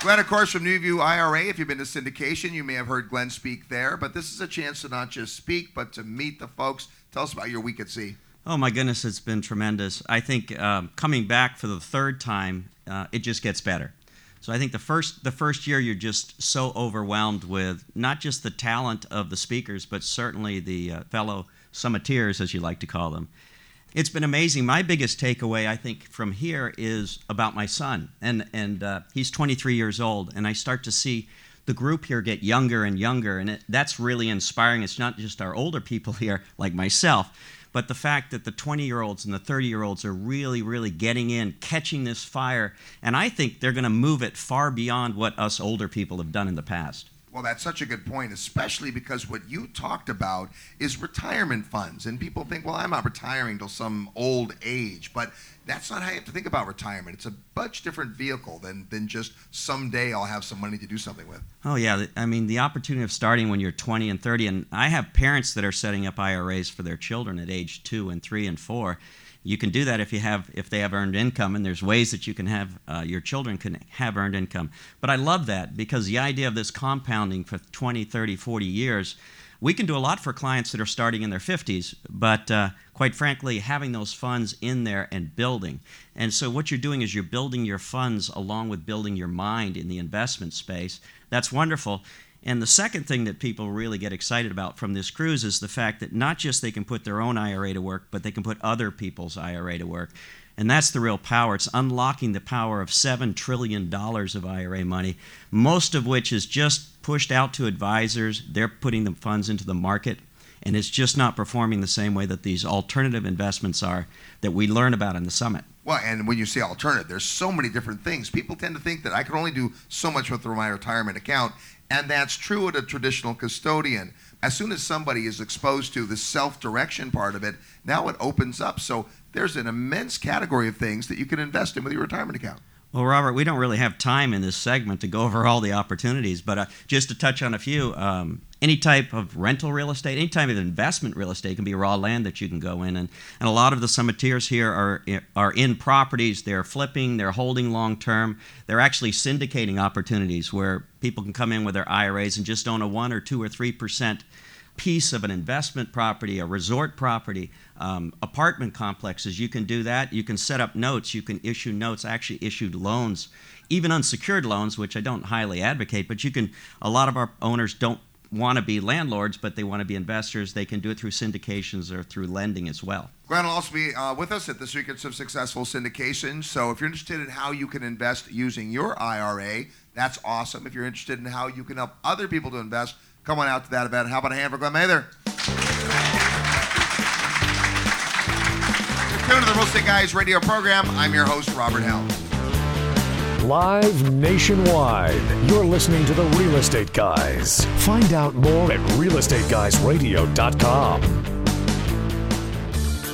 Glenn, of course, from NuView IRA. If you've been to syndication, you may have heard Glenn speak there. But this is a chance to not just speak, but to meet the folks. Tell us about your week at sea. Oh my goodness, it's been tremendous. I think um, coming back for the third time, uh, it just gets better. So I think the first the first year you're just so overwhelmed with not just the talent of the speakers, but certainly the uh, fellow summiteers, as you like to call them. It's been amazing. My biggest takeaway, I think, from here is about my son, and and uh, he's 23 years old, and I start to see the group here get younger and younger, and it, that's really inspiring. It's not just our older people <laughs> here, like myself, but the fact that the 20 year olds and the 30 year olds are really, really getting in, catching this fire, and I think they're going to move it far beyond what us older people have done in the past. Well, that's such a good point, especially because what you talked about is retirement funds. And people think, well, I'm not retiring till some old age. But that's not how you have to think about retirement. It's a much different vehicle than, than just someday I'll have some money to do something with. Oh, yeah. I mean, the opportunity of starting when you're 20 and 30. And I have parents that are setting up IRAs for their children at age two and three and four you can do that if you have if they have earned income and there's ways that you can have uh, your children can have earned income. But i love that because the idea of this compounding for 20 30 40 years we can do a lot for clients that are starting in their 50s but uh, quite frankly having those funds in there and building. And so what you're doing is you're building your funds along with building your mind in the investment space. That's wonderful and the second thing that people really get excited about from this cruise is the fact that not just they can put their own IRA to work, but they can put other people's IRA to work. And that's the real power. It's unlocking the power of $7 trillion of IRA money, most of which is just pushed out to advisors. They're putting the funds into the market, and it's just not performing the same way that these alternative investments are that we learn about in the summit. Well, and when you say alternative, there's so many different things. People tend to think that I can only do so much with my retirement account, and that's true at a traditional custodian. As soon as somebody is exposed to the self direction part of it, now it opens up. So there's an immense category of things that you can invest in with your retirement account. Well, Robert, we don't really have time in this segment to go over all the opportunities, but uh, just to touch on a few, um, any type of rental real estate, any type of investment real estate can be raw land that you can go in, and, and a lot of the summiteers here are are in properties. They're flipping, they're holding long term. They're actually syndicating opportunities where people can come in with their IRAs and just own a one or two or three percent piece of an investment property, a resort property, um, apartment complexes. You can do that. You can set up notes. You can issue notes. Actually issued loans, even unsecured loans, which I don't highly advocate. But you can. A lot of our owners don't want to be landlords, but they want to be investors. They can do it through syndications or through lending as well. Grant will also be uh, with us at the Secrets of Successful Syndication. So if you're interested in how you can invest using your IRA, that's awesome. If you're interested in how you can help other people to invest, Come on out to that event. How about a hand for Glenn Mather? You're to the Real Estate Guys radio program. I'm your host, Robert Helms. Live nationwide, you're listening to the Real Estate Guys. Find out more at realestateguysradio.com.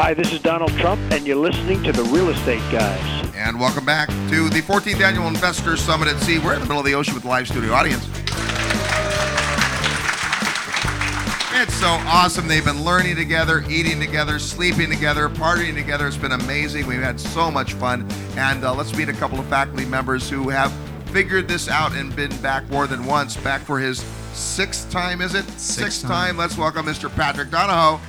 Hi, this is Donald Trump, and you're listening to the Real Estate Guys. And welcome back to the 14th Annual Investors Summit at Sea. We're in the middle of the ocean with a live studio audience. It's so awesome. They've been learning together, eating together, sleeping together, partying together. It's been amazing. We've had so much fun. And uh, let's meet a couple of faculty members who have figured this out and been back more than once. Back for his sixth time, is it? Sixth, sixth time. time. Let's welcome Mr. Patrick Donohoe.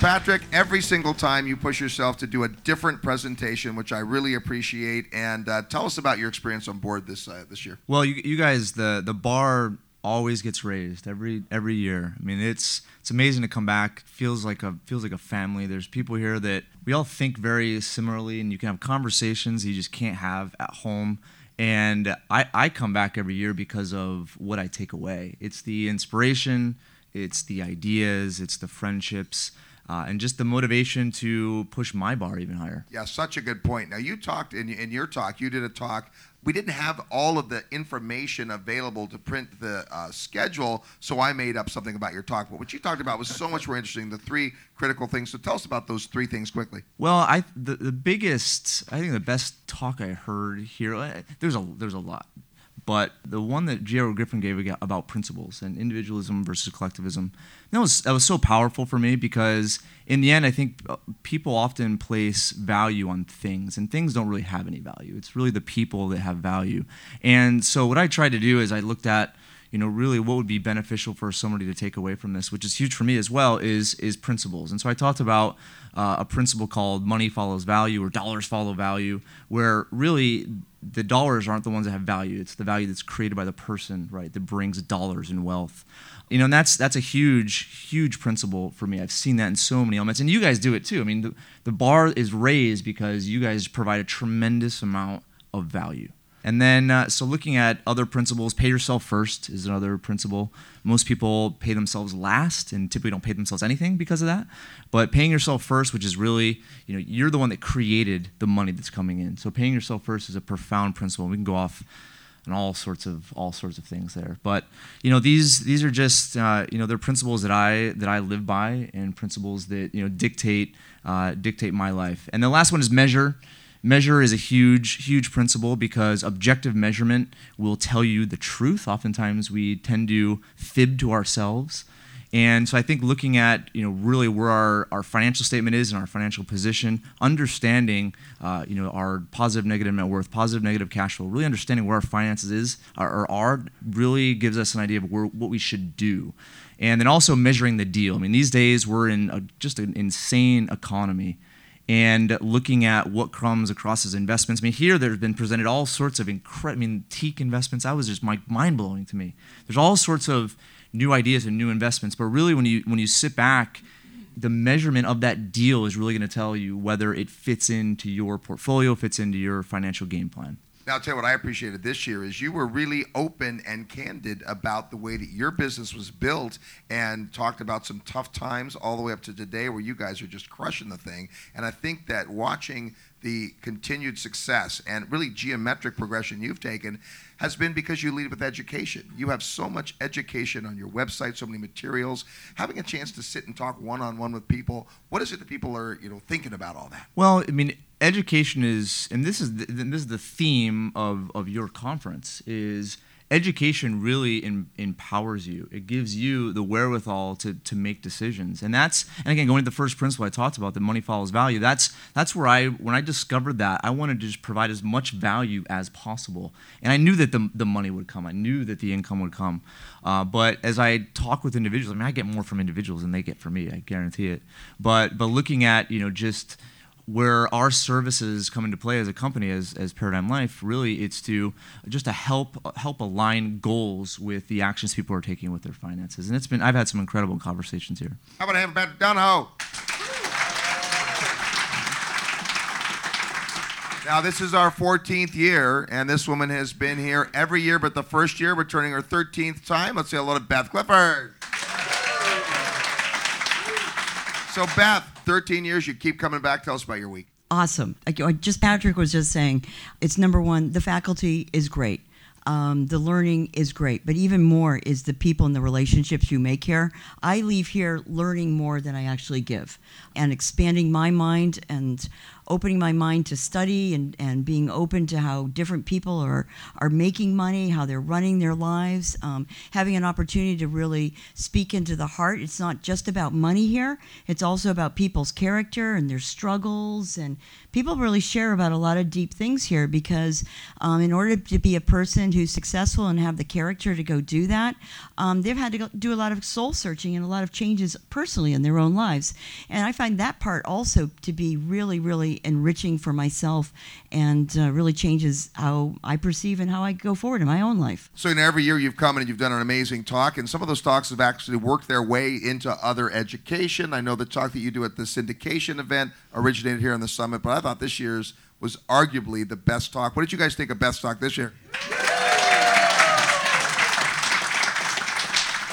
Patrick, every single time you push yourself to do a different presentation, which I really appreciate. And uh, tell us about your experience on board this uh, this year. Well, you, you guys, the the bar always gets raised every every year. I mean, it's it's amazing to come back. Feels like a feels like a family. There's people here that we all think very similarly, and you can have conversations you just can't have at home. And I, I come back every year because of what I take away. It's the inspiration, it's the ideas, it's the friendships uh, and just the motivation to push my bar even higher. Yeah, such a good point. Now, you talked in, in your talk, you did a talk. We didn't have all of the information available to print the uh, schedule, so I made up something about your talk. But what you talked about was so much more interesting the three critical things. So tell us about those three things quickly. Well, I the, the biggest, I think the best talk I heard here, uh, there's a, there's a lot. But the one that J.R. Griffin gave about principles and individualism versus collectivism, that was that was so powerful for me because in the end, I think uh, people often place value on things, and things don't really have any value. It's really the people that have value. And so what I tried to do is I looked at you know really what would be beneficial for somebody to take away from this which is huge for me as well is is principles and so i talked about uh, a principle called money follows value or dollars follow value where really the dollars aren't the ones that have value. It's the value that's created by the person right that brings dollars and wealth. You know and that's that's a huge huge principle for me. I've seen that in so many elements and you guys do it too. I mean the, the bar is raised because you guys provide a tremendous amount of value And then, uh, so looking at other principles, pay yourself first is another principle. Most people pay themselves last and typically don't pay themselves anything because of that. But paying yourself first, which is really, you know, you're the one that created the money that's coming in. So paying yourself first is a profound principle. We can go off on all sorts of all sorts of things there. But you know, these these are just uh, you know they're principles that I that I live by and principles that you know dictate uh, dictate my life. And the last one is measure. Measure is a huge, huge principle because objective measurement will tell you the truth. Oftentimes, we tend to fib to ourselves. And so I think looking at you know really where our, our financial statement is and our financial position, understanding uh, you know our positive negative net worth, positive negative cash flow, really understanding where our finances is or are really gives us an idea of where, what we should do. And then also measuring the deal. I mean these days we're in a, just an insane economy and looking at what comes across as investments. I mean, here there's been presented all sorts of incredible, I mean, teak investments. That was just mind blowing to me. There's all sorts of new ideas and new investments, but really when you when you sit back, the measurement of that deal is really going to tell you whether it fits into your portfolio, fits into your financial game plan. Now, I'll tell you what I appreciated this year is you were really open and candid about the way that your business was built and talked about some tough times all the way up to today where you guys are just crushing the thing. And I think that watching the continued success and really geometric progression you've taken has been because you lead with education. You have so much education on your website, so many materials. Having a chance to sit and talk one on one with people, what is it that people are, you know, thinking about all that? Well, I mean, education is, and this is the, this is the theme of, of your conference is education really in, empowers you. It gives you the wherewithal to, to make decisions. And that's, and again, going to the first principle I talked about, that money follows value, that's, that's where I, when I discovered that, I wanted to just provide as much value as possible. And I knew that the, the money would come. I knew that the income would come. Uh, but as I talk with individuals, I mean, I get more from individuals than they get from me, I guarantee it. But, but looking at, you know, just, where our services come into play as a company as, as paradigm life really it's to just to help help align goals with the actions people are taking with their finances and it's been i've had some incredible conversations here how about have Patrick Donohoe? Now, this is our 14th year, and this woman has been here every year but the first year, returning her 13th time. Let's say hello to Beth Clifford. So, Beth, 13 years, you keep coming back. Tell us about your week. Awesome. I just Patrick was just saying, it's number one, the faculty is great. Um, the learning is great, but even more is the people and the relationships you make here. I leave here learning more than I actually give and expanding my mind and opening my mind to study and, and being open to how different people are, are making money, how they're running their lives, um, having an opportunity to really speak into the heart. It's not just about money here, it's also about people's character and their struggles. And people really share about a lot of deep things here because um, in order to be a person who's successful and have the character to go do that, um, they've had to do a lot of soul searching and a lot of changes personally in their own lives. And I find that part also to be really, really enriching for myself and uh, really changes how I perceive and how I go forward in my own life. So, you know, every year you've come and you've done an amazing talk, and some of those talks have actually worked their way into other education. I know the talk that you do at the syndication event originated here on the summit, but I thought this year's was arguably the best talk. What did you guys think of best talk this year?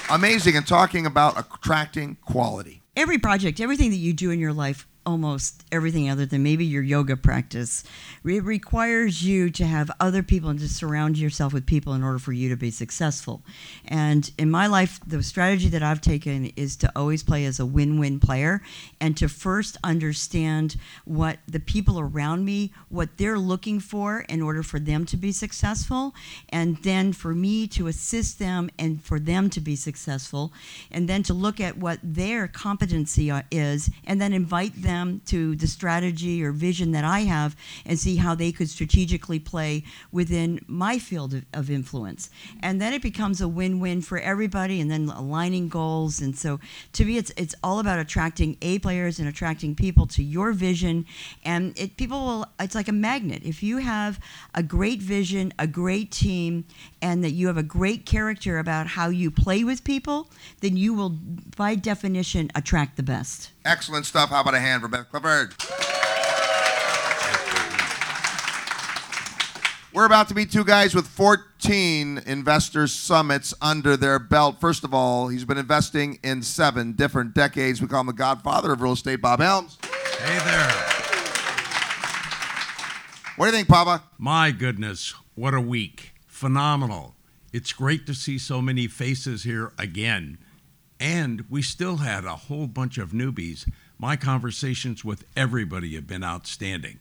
Amazing, and talking about attracting quality. Every project, everything that you do in your life almost everything other than maybe your yoga practice. It requires you to have other people and to surround yourself with people in order for you to be successful. And in my life, the strategy that I've taken is to always play as a win win player and to first understand what the people around me, what they're looking for in order for them to be successful, and then for me to assist them and for them to be successful, and then to look at what their competency uh, is, and then invite them them to the strategy or vision that I have and see how they could strategically play within my field of, of influence. And then it becomes a win-win for everybody and then aligning goals. And so to me, it's, it's all about attracting A players and attracting people to your vision. And it, people will, it's like a magnet. If you have a great vision, a great team, and that you have a great character about how you play with people, then you will, by definition, attract the best. Excellent stuff. How about a hand for Beth Clifford? We're about to meet two guys with 14 investor summits under their belt. First of all, he's been investing in seven different decades. We call him the godfather of real estate, Bob Helms. Hey there. What do you think, Papa? My goodness, what a week. Phenomenal. It's great to see so many faces here again. And we still had a whole bunch of newbies. My conversations with everybody have been outstanding.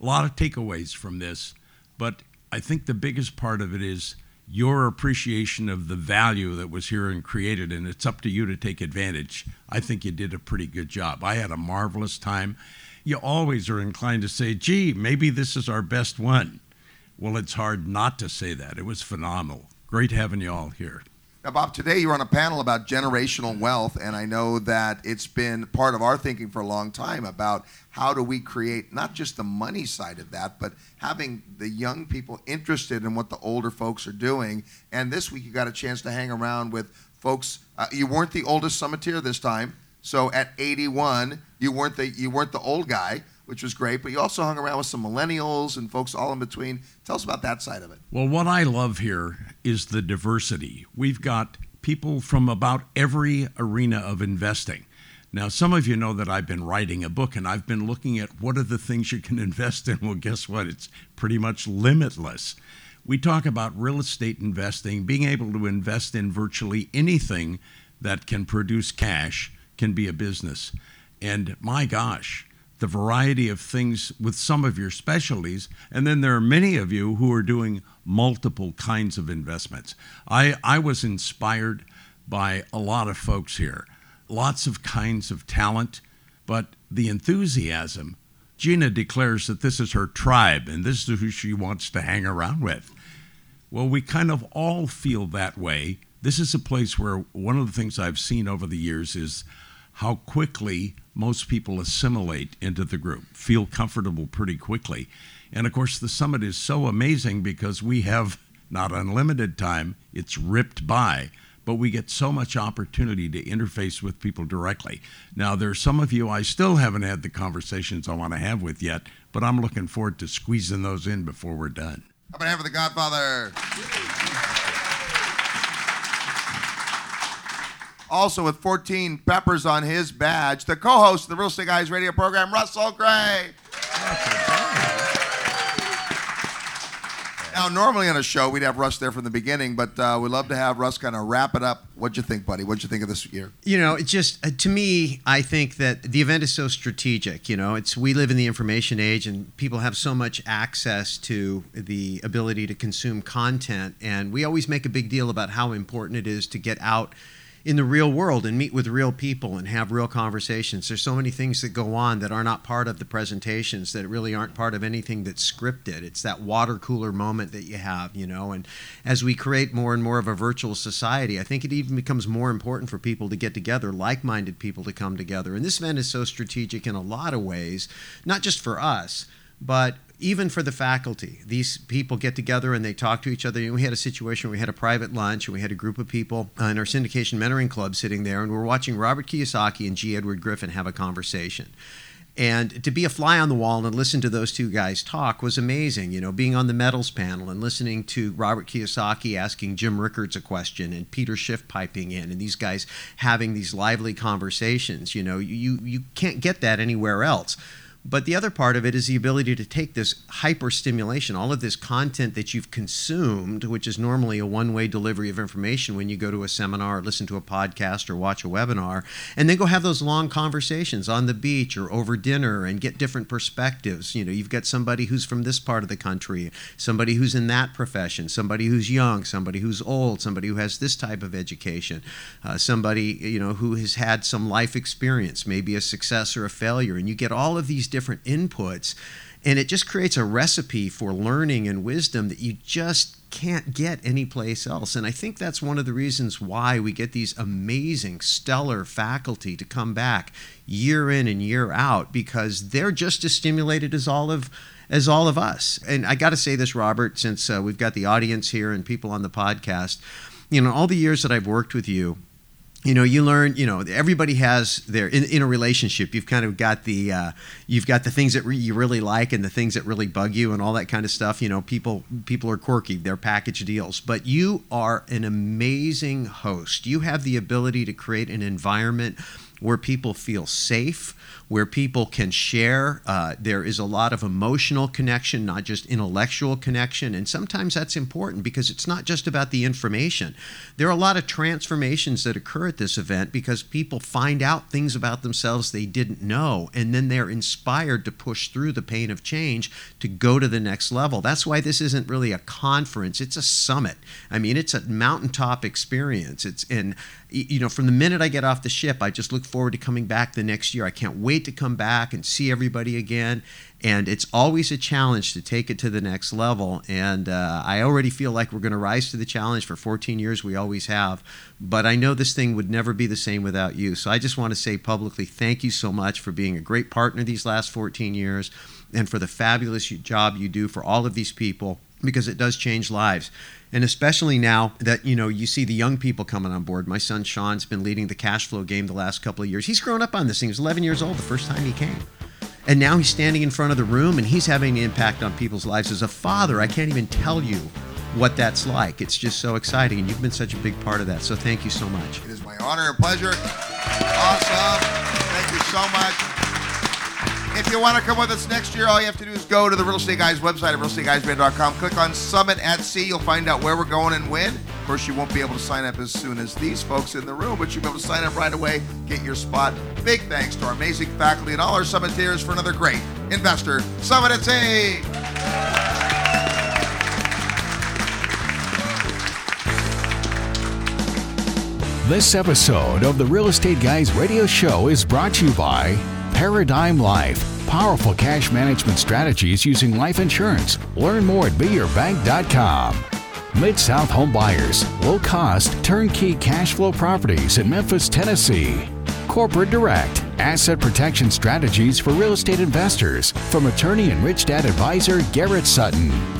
A lot of takeaways from this, but I think the biggest part of it is your appreciation of the value that was here and created, and it's up to you to take advantage. I think you did a pretty good job. I had a marvelous time. You always are inclined to say, gee, maybe this is our best one. Well, it's hard not to say that. It was phenomenal. Great having you all here. Now, Bob, today you're on a panel about generational wealth, and I know that it's been part of our thinking for a long time about how do we create not just the money side of that, but having the young people interested in what the older folks are doing. And this week you got a chance to hang around with folks. Uh, you weren't the oldest summiteer this time, so at 81, you weren't the you weren't the old guy which was great. But you also hung around with some millennials and folks all in between. Tell us about that side of it. Well, what I love here is the diversity. We've got people from about every arena of investing. Now, some of you know that I've been writing a book and I've been looking at what are the things you can <laughs> invest in. Well, guess what? It's pretty much limitless. We talk about real estate investing, being able to invest in virtually anything that can produce cash can be a business. And my gosh, the variety of things with some of your specialties, and then there are many of you who are doing multiple kinds of investments. I, I was inspired by a lot of folks here, lots of kinds of talent, but the enthusiasm. Gina declares that this is her tribe and this is who she wants to hang around with. Well, we kind of all feel that way. This is a place where one of the things I've seen over the years is how quickly most people assimilate into the group, feel comfortable pretty quickly. And of course, the summit is so amazing because we have not unlimited time, it's ripped by, but we get so much opportunity to interface with people directly. Now, there are some of you I still haven't had the conversations I want to have with yet, but I'm looking forward to squeezing those in before we're done. How about having the Godfather? Also, with 14 peppers on his badge, the co host of the Real Estate Guys radio program, Russell Gray. Now, normally on a show, we'd have Russ there from the beginning, but uh, we'd love to have Russ kind of wrap it up. What'd you think, buddy? What'd you think of this year? You know, it's just uh, to me, I think that the event is so strategic. You know, it's we live in the information age, and people have so much access to the ability to consume content, and we always make a big deal about how important it is to get out in the real world and meet with real people and have real conversations. There's so many things that go on that are not part of the presentations that really aren't part of anything that's scripted. It's that water cooler moment that you have, you know. And as we create more and more of a virtual society, I think it even becomes more important for people to get together, like-minded people to come together. And this event is so strategic in a lot of ways, not just for us, but even for the faculty, these people get together and they talk to each other. And we had a situation where we had a private lunch and we had a group of people in our syndication mentoring club sitting there, and we are watching Robert Kiyosaki and G. Edward Griffin have a conversation. And to be a fly on the wall and listen to those two guys talk was amazing. You know, being on the metals panel and listening to Robert Kiyosaki asking Jim Rickards a question and Peter Schiff piping in and these guys having these lively conversations. You know, you, you can't get that anywhere else. But the other part of it is the ability to take this hyper stimulation, all of this content that you've consumed, which is normally a one way delivery of information when you go to a seminar or listen to a podcast or watch a webinar, and then go have those long conversations on the beach or over dinner and get different perspectives. You know, you've got somebody who's from this part of the country, somebody who's in that profession, somebody who's young, somebody who's old, somebody who has this type of education, uh, somebody, you know, who has had some life experience, maybe a success or a failure, and you get all of these different inputs. And it just creates a recipe for learning and wisdom that you just can't get anyplace else. And I think that's one of the reasons why we get these amazing, stellar faculty to come back year in and year out because they're just as stimulated as all of as all of us. And I got to say this, Robert, since uh, we've got the audience here and people on the podcast. You know, all the years that I've worked with you, you know you learn you know everybody has their in, in a relationship you've kind of got the uh, you've got the things that re- you really like and the things that really bug you and all that kind of stuff. You know people people are quirky they're package deals. But you are an amazing host. You have the ability to create an environment where people feel safe where people can share. Uh, there is a lot of emotional connection, not just intellectual connection. And sometimes that's important because it's not just about the information. There are a lot of transformations that occur at this event because people find out things about themselves they didn't know, and then they're inspired to push through the pain of change to go to the next level. That's why this isn't really a conference, it's a summit. I mean, it's a mountaintop experience. It's and you know, from the minute I get off the ship, I just look forward to coming back the next year. I can't wait to come back and see everybody again. And it's always a challenge to take it to the next level. And uh, I already feel like we're going to rise to the challenge for 14 years. We always have. But I know this thing would never be the same without you. So I just want to say publicly thank you so much for being a great partner these last 14 years and for the fabulous job you do for all of these people because it does change lives and especially now that you know you see the young people coming on board. My son sean's been leading the cash flow game the last couple of years. He's grown up on this thing. He was 11 years old the first time he came. And now he's standing in front of the room and he's having an impact on people's lives. As a father i can't even tell you what that's like. It's just so exciting and you've been such a big part of that. So thank you so much. It is my honor and pleasure. Awesome. Thank you so much if you want to come with us next year, all you have to do is go to the Real Estate Guys website at realestateguysband.com. Click on Summit at Sea. You'll find out where we're going and when. Of course, you won't be able to sign up as soon as these folks in the room, but you'll be able to sign up right away, get your spot. Big thanks to our amazing faculty and all our summiteers for another great investor Summit at Sea. This episode of the Real Estate Guys radio show is brought to you by Paradigm Life. Powerful cash management strategies using life insurance. Learn more at beyourbank.com. Mid South Home Buyers. Low cost, turnkey cash flow properties in Memphis, Tennessee. Corporate Direct. Asset protection strategies for real estate investors. From attorney and rich dad advisor Garrett Sutton.